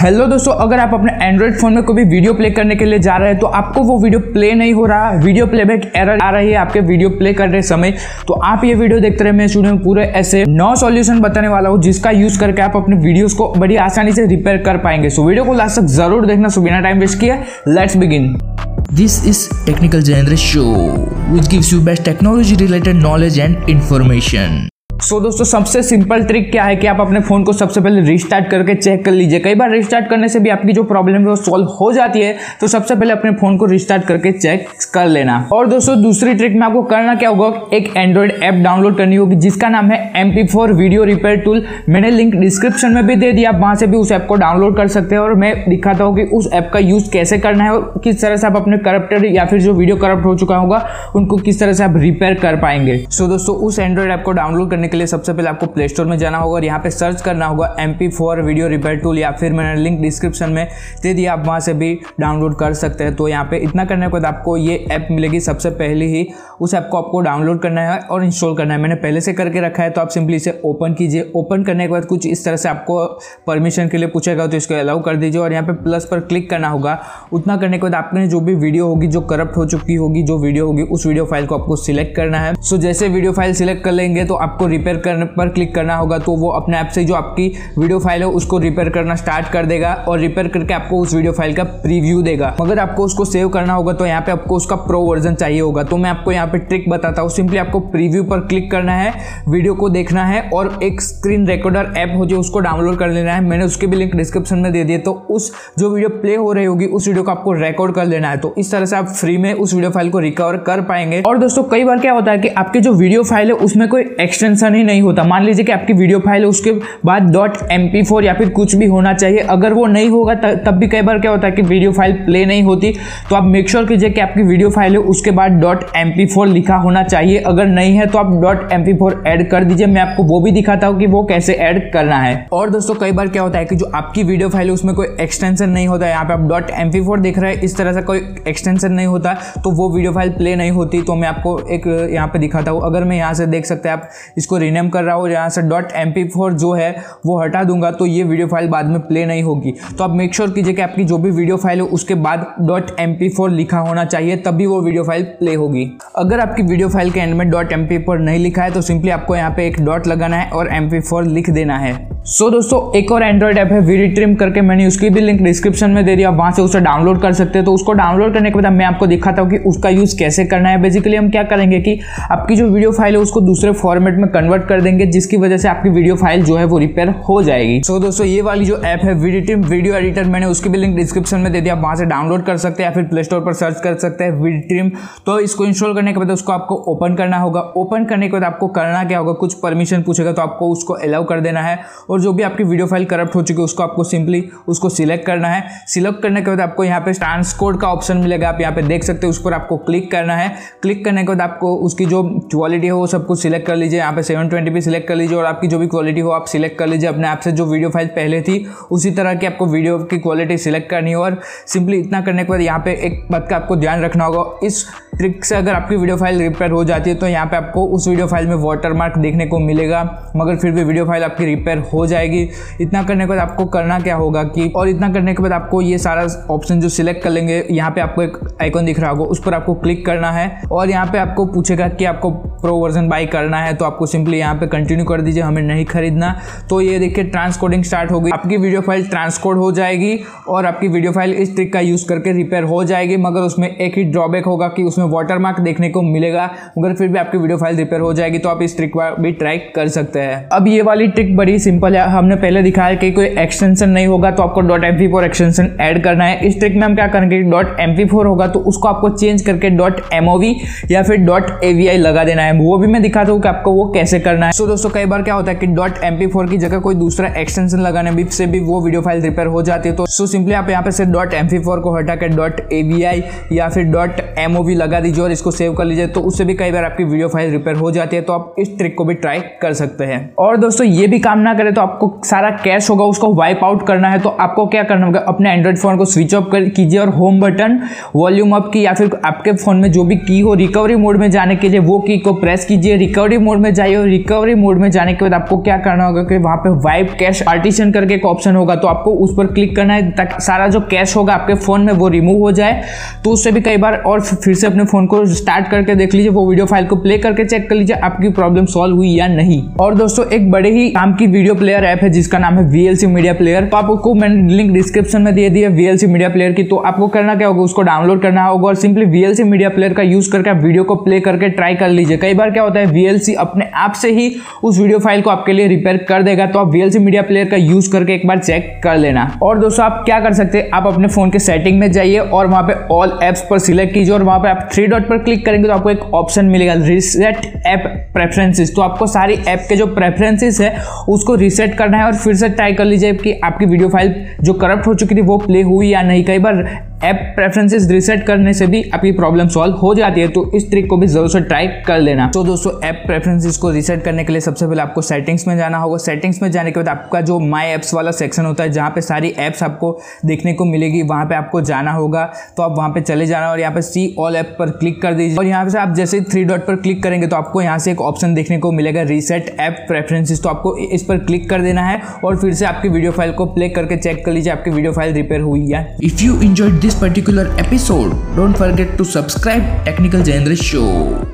Hello दोस्तों अगर आप अपने एंड्रॉइड फ़ोन में कोई भी वीडियो प्ले करने के लिए जा रहे हैं तो आपको वो वीडियो प्ले नहीं हो रहा। वीडियो प्लेबैक एरर आ रही है आपके वीडियो प्ले करने समय। तो आप ये वीडियो देखते रहे मैं स्टूडियो में पूरे ऐसे नौ सॉल्यूशन बताने वाला हूँ जिसका यूज़ करके आप अपने वीडियोस को बड़ी आसानी से रिपेयर कर पाएँगे। सो वीडियो को लास्ट तक ज़रूर देखना। सो बिना टाइम वेस्ट किया let's begin This is Technical Genre Show, which gives you best technology related knowledge and. So so, दोस्तों सबसे सिंपल ट्रिक क्या है कि आप अपने फ़ोन को सबसे पहले रिस्टार्ट करके चेक कर लीजिए। कई बार रिस्टार्ट करने से भी आपकी जो प्रॉब्लम है वो सॉल्व हो जाती है तो सबसे पहले अपने फ़ोन को रिस्टार्ट करके चेक कर लेना। और दोस्तों दूसरी ट्रिक में आपको करना क्या होगा एक एंड्रॉइड ऐप डाउनलोड करनी होगी जिसका नाम है एम वीडियो रिपेयर टूल मैंने लिंक डिस्क्रिप्शन में भी दे दिया आप वहाँ से भी उस ऐप को डाउनलोड कर सकते हैं। और मैं दिखाता हूँ कि उस ऐप का यूज़ कैसे करना है और किस तरह से आप अपने करप्टेड या फिर जो वीडियो करप्ट हो चुका होगा उनको किस तरह से आप रिपेयर कर पाएँगे। सो दोस्तों उस एंड्रॉइड ऐप को डाउनलोड करने के लिए सबसे पहले आपको प्ले स्टोर में जाना होगा और यहाँ पे सर्च करना होगा M P four video repair tool या फिर मैंने लिंक डिस्क्रिप्शन में दे दिया, आप वहाँ से भी डाउनलोड कर सकते हैं। तो यहाँ पे इतना करने के बाद आपको ये ऐप मिलेगी सबसे पहले ही। उस ऐप को आपको डाउनलोड करना है और इंस्टॉल करना है। मैंने पहले से करके रखा है तो आप सिंपली इसे ओपन कीजिए। ओपन करने के बाद कुछ इस तरह से आपको परमिशन के लिए पूछेगा तो इसको अलाउ कर दीजिए और यहाँ पर प्लस पर क्लिक करना होगा। उतना करने के बाद आपने जो भी वीडियो होगी, जो करप्ट हो चुकी होगी, जो वीडियो होगी, उस वीडियो फ़ाइल को आपको सिलेक्ट करना है। सो जैसे वीडियो फ़ाइल सिलेक्ट कर लेंगे तो आपको रिपेयर करने पर क्लिक करना होगा तो वो अपने ऐप से जो आपकी वीडियो फ़ाइल है, उसको रिपेयर करना स्टार्ट कर देगा और रिपेयर करके आपको उस वीडियो फ़ाइल का प्रीव्यू देगा। मगर आपको उसको सेव करना होगा तो यहाँ पे आपको उसका प्रो वर्जन चाहिए होगा। तो मैं आपको यहाँ पे ट्रिक बताता हूँ। सिंपली आपको प्रीव्यू पर क्लिक करना है वीडियो को देखना है और एक स्क्रीन रिकॉर्डर ऐप हो जो उसको डाउनलोड कर लेना है। मैंने उसके भी लिंक डिस्क्रिप्शन में दे दिए तो उस जो वीडियो प्ले हो रही होगी, उस वीडियो को आपको रिकॉर्ड कर लेना है। तो इस तरह से आप फ्री में उस वीडियो फ़ाइल को रिकवर कर पाएँगे। और दोस्तों, कई बार क्या होता है कि आपकी जो वीडियो फ़ाइल है, उसमें कोई एक्सटेंशन ही नहीं होता। मान लीजिए कि आपकी वीडियो फ़ाइल है, उसके बाद डॉट एम या फिर कुछ भी होना चाहिए। अगर वो नहीं होगा तब भी कई बार क्या होता है कि वीडियो फ़ाइल प्ले नहीं होती। तो आप मेक श्योर कीजिए कि आपकी वीडियो फ़ाइल है, उसके बाद डॉट एम लिखा होना चाहिए। अगर नहीं है तो आप डॉट एम ऐड कर दीजिए। मैं आपको वो भी दिखाता हूँ कि वो कैसे ऐड करना है। और दोस्तों, कई बार क्या होता है कि जो आपकी वीडियो फ़ाइल है, उसमें कोई एक्सटेंशन नहीं होता। यहाँ पे आप डॉट एम देख रहे हैं, इस तरह से कोई एक्सटेंशन नहीं होता तो वो वीडियो फ़ाइल प्ले नहीं होती। तो मैं आपको एक यहाँ पे दिखाता हूँ। अगर मैं यहाँ से देख सकते हैं आप, इसको रिनेम कर रहा हूँ यहाँ से डॉट एम जो है वो हटा दूँगा तो ये वीडियो फ़ाइल बाद में प्ले नहीं होगी। तो आप मेक श्योर कीजिए कि आपकी जो भी वीडियो फ़ाइल है उसके बाद डॉट एम लिखा होना चाहिए तभी वो वीडियो फ़ाइल प्ले होगी। अगर आपकी वीडियो फ़ाइल के एंड में डॉट एम नहीं लिखा है तो सिंपली आपको यहाँ पे एक डॉट लगाना है और एम लिख देना है। सो so, दोस्तों एक और एंड्रॉइड ऐप है वीडी ट्रिम करके मैंने उसकी भी लिंक डिस्क्रिप्शन में दे दिया वहाँ से उसे डाउनलोड कर सकते हैं। तो उसको डाउनलोड करने के बाद मैं आपको दिखाता हूँ कि उसका यूज़ कैसे करना है। बेसिकली हम क्या करेंगे कि आपकी जो वीडियो फ़ाइल है उसको दूसरे फॉर्मेट में कन्वर्ट कर देंगे जिसकी वजह से आपकी वीडियो फ़ाइल जो है वो रिपेयर हो जाएगी। सो so, दोस्तों ये वाली जो ऐप है वीडी वीडियो एडिटर मैंने उसकी भी लिंक डिस्क्रिप्शन में दे दिया आप वहाँ से डाउनलोड कर सकते हैं या फिर प्ले स्टोर पर सर्च कर सकते हैं वीडी तो इसको इंस्टॉल करने के बाद उसको आपको ओपन करना होगा। ओपन करने के बाद आपको करना क्या होगा कुछ परमिशन पूछेगा तो आपको उसको अलाउ कर देना है। और जो भी आपकी वीडियो फ़ाइल करप्ट हो चुकी है उसको आपको सिंपली उसको सिलेक्ट करना है। सिलेक्ट करने के बाद आपको यहाँ पे ट्रांस कोड का ऑप्शन मिलेगा आप यहाँ पे देख सकते हैं उस पर आपको क्लिक करना है। क्लिक करने के बाद आपको उसकी जो क्वालिटी है वो सब कुछ सिलेक्ट कर लीजिए। यहाँ पे सेवन ट्वेंटी पी सिलेक्ट कर लीजिए और आपकी जो भी क्वालिटी हो, आप सिलेक्ट कर लीजिए। अपने ऐप से जो वीडियो फ़ाइल पहले थी, उसी तरह की आपको वीडियो की क्वालिटी सिलेक्ट करनी हो। और सिंपली इतना करने के बाद यहाँ पे एक बात का आपको ध्यान रखना होगा। इस ट्रिक से अगर आपकी वीडियो फ़ाइल रिपेयर हो जाती है तो यहाँ पे आपको उस वीडियो फ़ाइल में वाटर मार्क देखने को मिलेगा, मगर फिर भी वीडियो फ़ाइल आपकी रिपेयर हो जाएगी। इतना करने के बाद आपको करना क्या होगा कि, और इतना करने के बाद आपको ये सारा ऑप्शन जो सिलेक्ट कर लेंगे, यहाँ पे आपको एक आइकन दिख रहा होगा, उस पर आपको क्लिक करना है, और यहाँ पे आपको पूछेगा कि आपको प्रो वर्जन बाई करना है तो आपको सिंपली यहाँ पे कंटिन्यू कर दीजिए, हमें नहीं खरीदना। तो ये देखिए ट्रांसकोडिंग स्टार्ट होगी आपकी वीडियो फ़ाइल ट्रांसकोड हो जाएगी, और आपकी वीडियो फ़ाइल इस ट्रिक का यूज़ करके रिपेयर हो जाएगी, मगर उसमें एक ही ड्रॉबैक होगा कि उसमें वाटर मार्क देखने को मिलेगा। अगर फिर भी आपकी वीडियो फ़ाइल रिपेयर हो जाएगी तो आप इस ट्रिक भी ट्राई कर सकते हैं। अब ये वाली ट्रिक बड़ी सिंपल है। हमने पहले दिखाया कि कोई एक्सटेंशन नहीं होगा तो आपको डॉट एम एक्सटेंशन ऐड करना है। इस ट्रिक में हम क्या करेंगे डॉट एम होगा तो उसको आपको चेंज करके डॉट एम या फिर डॉट ए लगा देना है। वो भी मैं दिखाता हूँ कि आपको वो कैसे करना है। सो दोस्तों, कई बार क्या होता है कि डॉट एम की जगह कोई दूसरा एक्सटेंशन लगाने भी से भी वो वीडियो फ़ाइल रिपेयर हो जाती है। तो सो सिंपली आप यहाँ पे से डॉट एम को हटा के डॉट ए या फिर डॉट एम लगा दीजिए और इसको सेव कर लीजिए तो उससे भी कई बार आपकी वीडियो फ़ाइल रिपेयर हो जाती है तो आप इस ट्रिक को भी ट्राई कर सकते हैं। और दोस्तों, ये भी काम ना करे तो आपको सारा कैश होगा, उसको वाइप आउट करना है तो आपको क्या करना होगा, अपने एंड्रॉइड फ़ोन को स्विच ऑफ़ कर कीजिए और होम बटन वॉल्यूम अप की, या फिर आपके फ़ोन में जो भी की हो रिकवरी मोड में जाने के लिए, वो की को प्रेस कीजिए। रिकवरी मोड में जाइए और रिकवरी मोड में जाने के बाद आपको क्या करना होगा कि वहाँ पे वाइप कैश पार्टीशन करके एक ऑप्शन होगा तो आपको उस पर क्लिक करना है, ताकि सारा जो कैश होगा आपके फ़ोन में वो रिमूव हो जाए। तो उससे भी कई बार और फिर से अपने फ़ोन को स्टार्ट करके देख लीजिए, वो वीडियो फ़ाइल को प्ले करके चेक कर लीजिए, आपकी प्रॉब्लम सॉल्व हुई या नहीं। और दोस्तों, एक बड़े ही काम की वीडियो प्लेयर ऐप है, जिसका नाम है वीएलसी मीडिया प्लेयर तो आपको मैंने लिंक डिस्क्रिप्शन में दे दिया वीएलसी मीडिया प्लेयर की। तो आपको करना क्या होगा, उसको डाउनलोड करना होगा और सिंपली वीएलसी मीडिया प्लेयर का यूज़ करके आप वीडियो को प्ले करके ट्राई कर लीजिए। कई बार क्या होता है वीएलसी अपने आप से ही उस वीडियो फ़ाइल को आपके लिए रिपेयर कर देगा तो आप वीएलसी मीडिया प्लेयर का यूज़ करके एक बार चेक कर लेना। और दोस्तों, आप क्या कर सकते हैं, आप अपने फ़ोन के सेटिंग में जाइए और वहाँ पे ऑल एप्स पर सिलेक्ट कीजिए और वहाँ पे आप थ्री डॉट पर क्लिक करेंगे तो आपको एक ऑप्शन मिलेगा रिसेट ऐप प्रेफरेंसेस तो आपको सारी ऐप के जो प्रेफरेंसेस है, उसको रिसेट करना है और फिर से ट्राई कर लीजिए कि आपकी वीडियो फ़ाइल जो करप्ट हो चुकी थी, वो प्ले हुई या नहीं। कई बार ऐप प्रेफरेंसेस रिसेट करने से भी आपकी प्रॉब्लम सॉल्व हो जाती है तो इस ट्रिक को भी ज़रूर से ट्राई कर लेना। तो दोस्तों, ऐप प्रेफरेंसेस को रिसेट करने के लिए सबसे पहले आपको सेटिंग्स में जाना होगा। सेटिंग्स में जाने के बाद आपका जो माई एप्स वाला सेक्शन होता है, जहाँ पे सारी ऐप्स आपको देखने को मिलेगी, वहाँ पे आपको जाना होगा। तो आप वहाँ पे चले जाना और यहाँ पे सी ऑल ऐप पर क्लिक कर दीजिए। और यहाँ से आप जैसे थ्री डॉट पर क्लिक करेंगे तो आपको यहाँ से एक ऑप्शन देखने को मिलेगा रिसेट ऐप प्रेफरेंसेस तो आपको इस पर क्लिक कर देना है और फिर से आपकी वीडियो फ़ाइल को प्ले करके चेक कर लीजिए, आपकी वीडियो फ़ाइल रिपेयर हुई या if you enjoyed this particular episode, don't forget to subscribe Technical Genre Show.